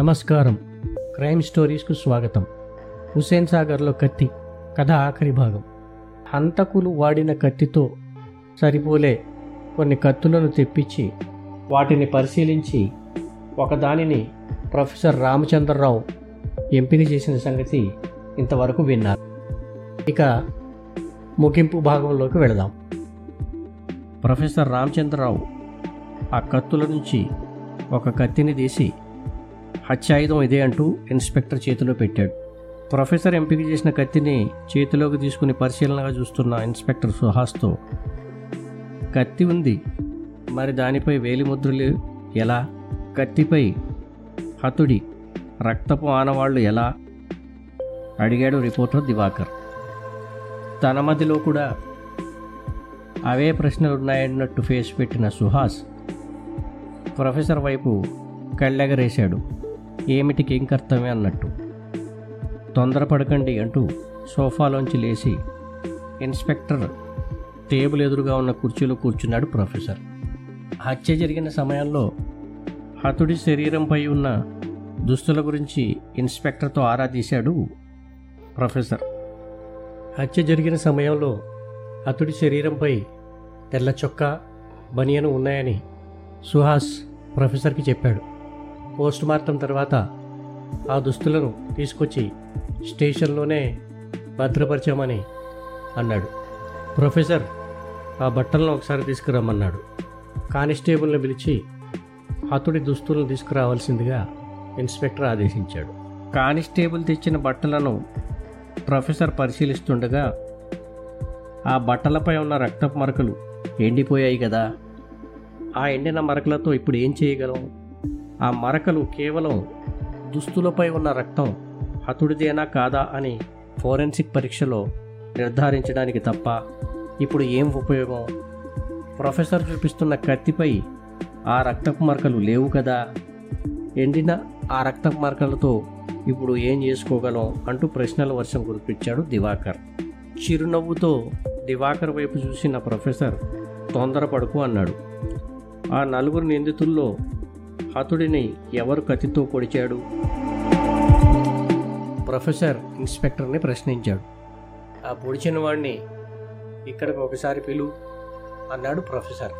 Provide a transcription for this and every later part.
నమస్కారం. క్రైమ్ స్టోరీస్కు స్వాగతం. హుసేన్ సాగర్లో కత్తి కథ ఆఖరి భాగం. హంతకులు వాడిన కత్తితో సరిపోలే కొన్ని కత్తులను తెప్పించి వాటిని పరిశీలించి ఒకదానిని ప్రొఫెసర్ రామచంద్రరావు ఎంపిక చేసిన సంగతి ఇంతవరకు విన్నారు. ఇక ముగింపు భాగంలోకి వెళదాం. ప్రొఫెసర్ రామచంద్రరావు ఆ కత్తుల నుంచి ఒక కత్తిని తీసి హత్యాయుధం ఇదే అంటూ ఇన్స్పెక్టర్ చేతిలో పెట్టాడు. ప్రొఫెసర్ ఎంపిక చేసిన కత్తిని చేతిలోకి తీసుకుని పరిశీలనగా చూస్తున్న ఇన్స్పెక్టర్ సుహాస్తో కత్తి ఉంది. మరి దానిపై వేలిముద్రలు ఎలా? కత్తిపై హతుడి రక్తపు ఆనవాళ్ళు ఎలా? అడిగాడు రిపోర్టర్ దివాకర్. తన మధ్యలో కూడా అవే ప్రశ్నలు ఉన్నాయన్నట్టు ఫేస్ పెట్టిన సుహాస్ ప్రొఫెసర్ వైపు కళ్ళెగరేశాడు. ఏమిటికి ఏం కర్తవ్యం అన్నట్టు. తొందరపడకండి అంటూ సోఫాలోంచి లేచి ఇన్స్పెక్టర్ టేబుల్ ఎదురుగా ఉన్న కుర్చీలో కూర్చున్నాడు ప్రొఫెసర్. హత్య జరిగిన సమయంలో హతుడి శరీరంపై ఉన్న దుస్తుల గురించి ఇన్స్పెక్టర్తో ఆరా తీశాడు ప్రొఫెసర్. హత్య జరిగిన సమయంలో అతడి శరీరంపై తెల్ల చొక్కా బనియను ఉన్నాయని సుహాస్ ప్రొఫెసర్కి చెప్పాడు. పోస్ట్ మార్టం తర్వాత ఆ దుస్తులను తీసుకొచ్చి స్టేషన్లోనే భద్రపరచామని అన్నాడు. ప్రొఫెసర్ ఆ బట్టలను ఒకసారి తీసుకురమ్మన్నాడు. కానిస్టేబుల్ని పిలిచి హతుడి దుస్తులను తీసుకురావాల్సిందిగా ఇన్స్పెక్టర్ ఆదేశించాడు. కానిస్టేబుల్ తెచ్చిన బట్టలను ప్రొఫెసర్ పరిశీలిస్తుండగా ఆ బట్టలపై ఉన్న రక్తపు మరకలు ఎండిపోయాయి కదా. ఆ ఎండిన మరకలతో ఇప్పుడు ఏం చేయగలం? ఆ మరకలు కేవలం దుస్తులపై ఉన్న రక్తం హతుడిదేనా కాదా అని ఫోరెన్సిక్ పరీక్షలో నిర్ధారించడానికి తప్ప ఇప్పుడు ఏం ఉపయోగం? ప్రొఫెసర్ చూపిస్తున్న కత్తిపై ఆ రక్తపు మరకలు లేవు కదా? ఎండిన ఆ రక్తపు మరకలతో ఇప్పుడు ఏం చేసుకోగలం అంటూ ప్రశ్నల వర్షం కురిపించాడు దివాకర్. చిరునవ్వుతో దివాకర్ వైపు చూసిన ప్రొఫెసర్ తొందరపడుకు అన్నాడు. ఆ నలుగురు నిందితుల్లో హతుడిని ఎవరు కత్తితో పొడిచాడు? ప్రొఫెసర్ ఇన్స్పెక్టర్ని ప్రశ్నించాడు. ఆ పొడిచిన వాడిని ఇక్కడికి ఒకసారి పిలు అన్నాడు ప్రొఫెసర్.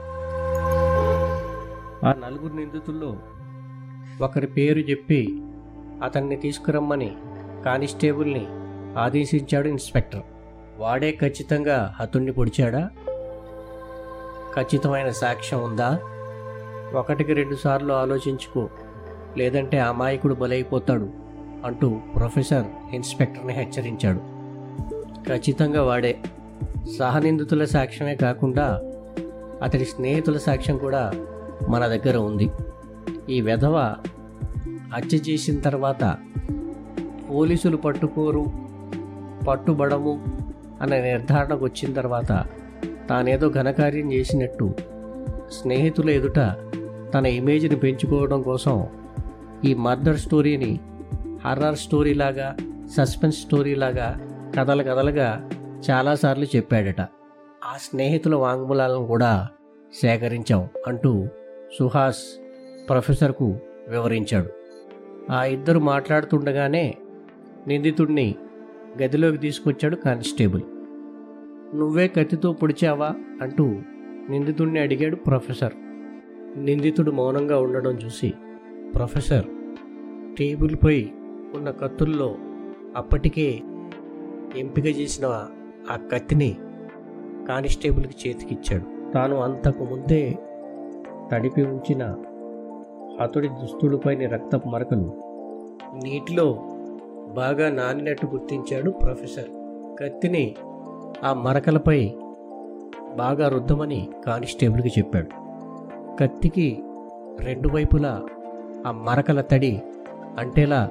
ఆ నలుగురు నిందితుల్లో ఒకరి పేరు చెప్పి అతన్ని తీసుకురమ్మని కానిస్టేబుల్ని ఆదేశించాడు ఇన్స్పెక్టర్. వాడే ఖచ్చితంగా హతుణ్ణి పొడిచాడా? ఖచ్చితమైన సాక్ష్యం ఉందా? ఒకటికి రెండుసార్లు ఆలోచించుకో. లేదంటే అమాయకుడు బలైపోతాడు అంటూ ప్రొఫెసర్ ఇన్స్పెక్టర్ని హెచ్చరించాడు. ఖచ్చితంగా వాడే. సహనిందితుల సాక్ష్యమే కాకుండా అతడి స్నేహితుల సాక్ష్యం కూడా మన దగ్గర ఉంది. ఈ వెధవ హత్య చేసిన తర్వాత పోలీసులు పట్టుకోరు పట్టుబడము అనే నిర్ధారణకు వచ్చిన తర్వాత తానేదో ఘనకార్యం చేసినట్టు స్నేహితుల ఎదుట తన ఇమేజ్ని పెంచుకోవడం కోసం ఈ మర్డర్ స్టోరీని హర్రర్ స్టోరీ లాగా సస్పెన్స్ స్టోరీ లాగా కథలు కథలుగా చాలాసార్లు చెప్పాడట. ఆ స్నేహితుల వాంగ్మూలాలను కూడా సేకరించాం అంటూ సుహాస్ ప్రొఫెసర్కు వివరించాడు. ఆ ఇద్దరు మాట్లాడుతుండగానే నిందితుడిని గదిలోకి తీసుకొచ్చాడు కానిస్టేబుల్. నువ్వే కత్తితో పొడిచావా? అంటూ నిందితుడిని అడిగాడు ప్రొఫెసర్. నిందితుడు మౌనంగా ఉండడం చూసి ప్రొఫెసర్ టేబుల్పై ఉన్న కత్తుల్లో అప్పటికే ఎంపిక చేసిన ఆ కత్తిని కానిస్టేబుల్కి చేతికిచ్చాడు. తాను అంతకు ముందే తడిపి ఉంచిన అతడి దుస్తులపైన రక్తపు మరకలు నీటిలో బాగా నానినట్టు గుర్తించాడు ప్రొఫెసర్. కత్తిని ఆ మరకలపై బాగా రుద్దమని కానిస్టేబుల్కి చెప్పాడు. కత్తికి రెండు వైపులా ఆ మరకల తడి అంటేలా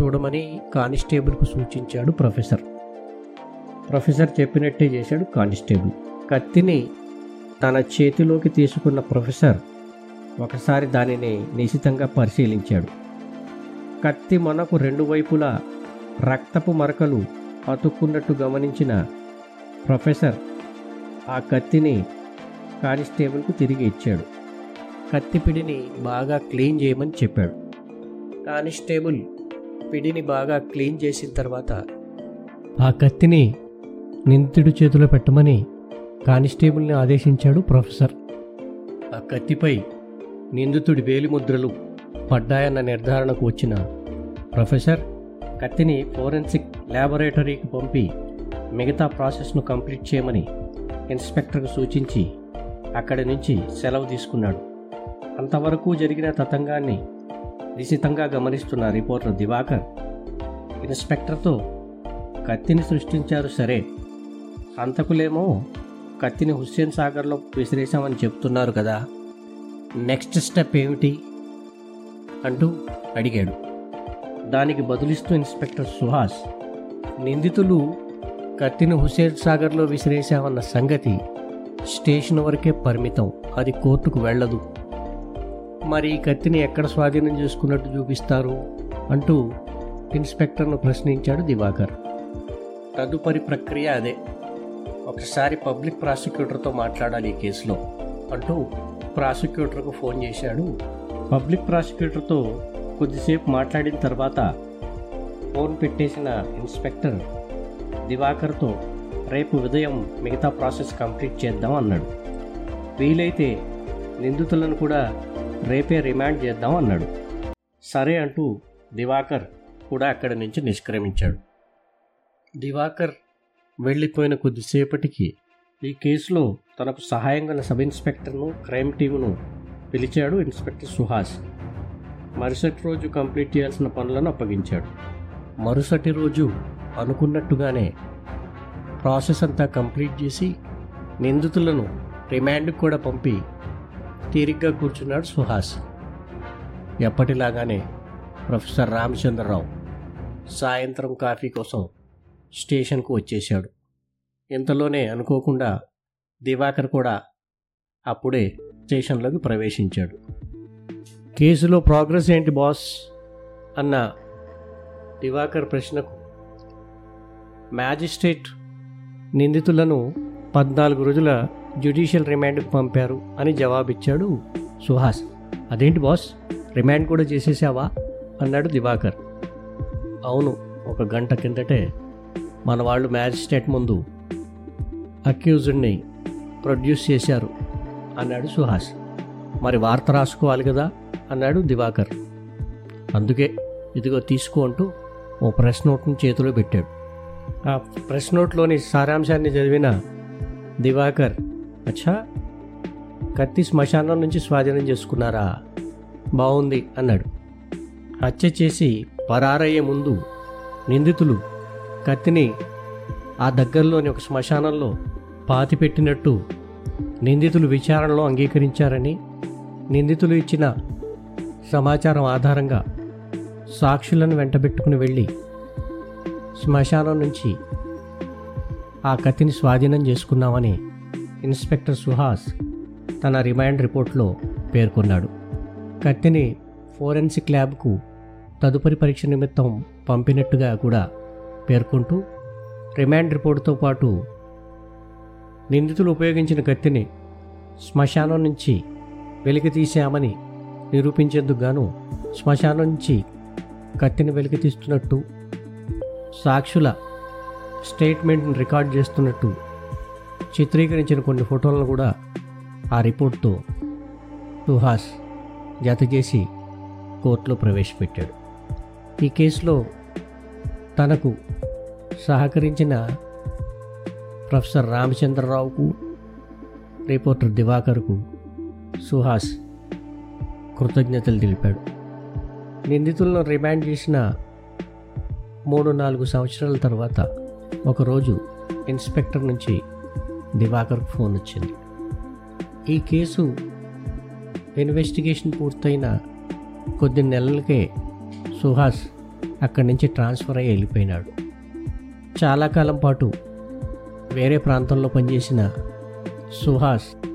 చూడమని కానిస్టేబుల్కు సూచించాడు ప్రొఫెసర్. ప్రొఫెసర్ చెప్పినట్టే చేశాడు కానిస్టేబుల్. కత్తిని తన చేతిలోకి తీసుకున్న ప్రొఫెసర్ ఒకసారి దానిని నిశితంగా పరిశీలించాడు. కత్తి మనకు రెండు వైపులా రక్తపు మరకలు అతుక్కున్నట్టు గమనించిన ప్రొఫెసర్ ఆ కత్తిని కానిస్టేబుల్కు తిరిగి ఇచ్చాడు. కత్తిపిడిని బాగా క్లీన్ చేయమని చెప్పాడు. కానిస్టేబుల్ పిడిని బాగా క్లీన్ చేసిన తర్వాత ఆ కత్తిని నిందితుడి చేతిలో పెట్టమని కానిస్టేబుల్ని ఆదేశించాడు ప్రొఫెసర్. ఆ కత్తిపై నిందితుడి వేలిముద్రలు పడ్డాయన్న నిర్ధారణకు వచ్చిన ప్రొఫెసర్ కత్తిని ఫోరెన్సిక్ ల్యాబొరేటరీకి పంపి మిగతా ప్రాసెస్ను కంప్లీట్ చేయమని ఇన్స్పెక్టర్కు సూచించి అక్కడి నుంచి సెలవు తీసుకున్నాడు. అంతవరకు జరిగిన తతంగాన్ని నిశితంగా గమనిస్తున్న రిపోర్టర్ దివాకర్ ఇన్స్పెక్టర్తో కత్తిని సృష్టించారు సరే. హంతకులేమో కత్తిని హుస్సేన్ సాగర్లో విసిరేశామని చెప్తున్నారు కదా. నెక్స్ట్ స్టెప్ ఏమిటి? అంటూ అడిగాడు. దానికి బదులిస్తూ ఇన్స్పెక్టర్ సుహాస్ నిందితులు కత్తిని హుస్సేన్ సాగర్లో విసిరేశామన్న సంగతి స్టేషన్ వరకే పరిమితం. అది కోర్టుకు వెళ్ళదు. మరి ఈ కత్తిని ఎక్కడ స్వాధీనం చేసుకున్నట్టు చూపిస్తారు అంటూ ఇన్స్పెక్టర్ను ప్రశ్నించాడు దివాకర్. తదుపరి ప్రక్రియ అదే. ఒకసారి పబ్లిక్ ప్రాసిక్యూటర్తో మాట్లాడాలి ఈ కేసులో అంటూ ప్రాసిక్యూటర్కు ఫోన్ చేశాడు. పబ్లిక్ ప్రాసిక్యూటర్తో కొద్దిసేపు మాట్లాడిన తర్వాత ఫోన్ పెట్టేసిన ఇన్స్పెక్టర్ దివాకర్తో రేపు ఉదయం మిగతా ప్రాసెస్ కంప్లీట్ చేద్దాం అన్నాడు. వీలైతే నిందితులను కూడా రేపే రిమాండ్ చేద్దాం అన్నాడు. సరే అంటూ దివాకర్ కూడా అక్కడి నుంచి నిష్క్రమించాడు. దివాకర్ వెళ్ళిపోయిన కొద్దిసేపటికి ఈ కేసులో తనకు సహాయంగా సబ్ ఇన్స్పెక్టర్ను క్రైమ్ టీమును పిలిచాడు ఇన్స్పెక్టర్ సుహాస్. మరుసటి రోజు కంప్లీట్ చేయాల్సిన పనులను అప్పగించాడు. మరుసటి రోజు అనుకున్నట్టుగానే ప్రాసెస్ అంతా కంప్లీట్ చేసి నిందితులను రిమాండ్కి కూడా పంపి తీరిగ్గా కూర్చున్నాడు సుహాస్. ఎప్పటిలాగానే ప్రొఫెసర్ రామచంద్రరావు సాయంత్రం కాఫీ కోసం స్టేషన్కు వచ్చేశాడు. ఇంతలోనే అనుకోకుండా దివాకర్ కూడా అప్పుడే స్టేషన్లోకి ప్రవేశించాడు. కేసులో ప్రోగ్రెస్ ఏంటి బాస్? అన్న దివాకర్ ప్రశ్నకు మ్యాజిస్ట్రేట్ నిందితులను పద్నాలుగు రోజుల జ్యుడిషియల్ రిమాండ్కి పంపారు అని జవాబిచ్చాడు సుహాస్. అదేంటి బాస్? రిమాండ్ కూడా చేసేసావా? అన్నాడు దివాకర్. అవును ఒక గంట కిందటే. మన వాళ్ళు మ్యాజిస్ట్రేట్ ముందు అక్యూజ్డ్ని ప్రొడ్యూస్ చేశారు అన్నాడు సుహాస్. మరి వార్త రాసుకోవాలి కదా? అన్నాడు దివాకర్. అందుకే ఇదిగో తీసుకో అంటూ ఓ ప్రెస్ నోట్ని చేతిలో పెట్టాడు. ఆ ప్రెస్ నోట్లోని సారాంశాన్ని చదివిన దివాకర్ అచ్చా కత్తి శ్మశానం నుంచి స్వాధీనం చేసుకున్నారా? బాగుంది అన్నాడు. హత్య చేసి పరారయ్యే ముందు నిందితులు కత్తిని ఆ దగ్గరలోని ఒక శ్మశానంలో పాతిపెట్టినట్టు నిందితులు విచారణలో అంగీకరించారని నిందితులు ఇచ్చిన సమాచారం ఆధారంగా సాక్షులను వెంటబెట్టుకుని వెళ్ళి శ్మశానం నుంచి ఆ కత్తిని స్వాధీనం చేసుకున్నామని ఇన్స్పెక్టర్ సుహాస్ తన రిమాండ్ రిపోర్ట్లో పేర్కొన్నాడు. కత్తిని ఫోరెన్సిక్ ల్యాబ్కు తదుపరి పరీక్ష నిమిత్తం పంపినట్టుగా కూడా పేర్కొంటూ రిమాండ్ రిపోర్టుతో పాటు నిందితులు ఉపయోగించిన కత్తిని శ్మశానం నుంచి వెలికి తీశామని నిరూపించేందుకు గాను శ్మశానం నుంచి కత్తిని వెలికి తీస్తున్నట్టు సాక్షుల స్టేట్మెంట్ని రికార్డ్ చేస్తున్నట్టు చిత్రీకరించిన కొన్ని ఫోటోలను కూడా ఆ రిపోర్ట్తో సుహాస్ జత చేసి కోర్టులో ప్రవేశపెట్టాడు. ఈ కేసులో తనకు సహకరించిన ప్రొఫెసర్ రామచంద్రరావుకు రిపోర్టర్ దివాకర్కు సుహాస్ కృతజ్ఞతలు తెలిపాడు. నిందితులను రిమాండ్ చేసిన మూడు నాలుగు సంవత్సరాల తర్వాత ఒకరోజు ఇన్స్పెక్టర్ నుంచి దివాకర్కు ఫోన్ వచ్చింది. ఈ కేసు ఇన్వెస్టిగేషన్ పూర్తయిన కొద్ది నెలలకే సుహాస్ అక్కడి నుంచి ట్రాన్స్ఫర్ అయ్యి వెళ్ళిపోయినాడు. చాలా కాలం పాటు వేరే ప్రాంతంలో పనిచేసిన సుహాస్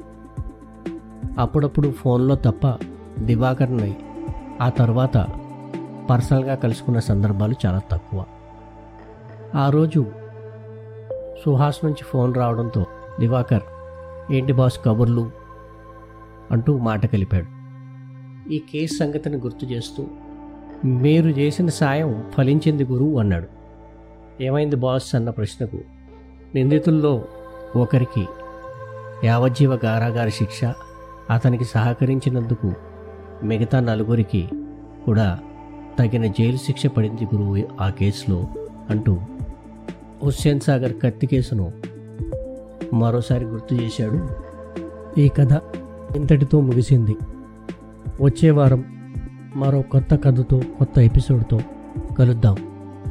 అప్పుడప్పుడు ఫోన్లో తప్ప దివాకర్ని ఆ తర్వాత పర్సనల్గా కలుసుకున్న సందర్భాలు చాలా తక్కువ. ఆ రోజు సుహాస్ నుంచి ఫోన్ రావడంతో దివాకర్ ఏంటి బాస్ కబుర్లు? అంటూ మాట కలిపాడు. ఈ కేసు సంగతిని గుర్తు చేస్తూ మీరు చేసిన సాయం ఫలించింది గురువు అన్నాడు. ఏమైంది బాస్ అన్న ప్రశ్నకు నిందితుల్లో ఒకరికి యావజ్జీవ కారాగార శిక్ష అతనికి సహకరించినందుకు మిగతా నలుగురికి కూడా తగిన జైలు శిక్ష పడింది గురువు ఆ కేసులో అంటూ హుస్సేన్ సాగర్ కత్తి కేసును మరోసారి గుర్తు చేశాడు. ఈ కథ ఇంతటితో ముగిసింది. వచ్చే వారం మరో కొత్త కథతో కొత్త ఎపిసోడ్తో కలుద్దాం.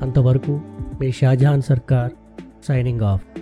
అంతవరకు మీ షాజహాన్ సర్కార్ సైనింగ్ ఆఫ్.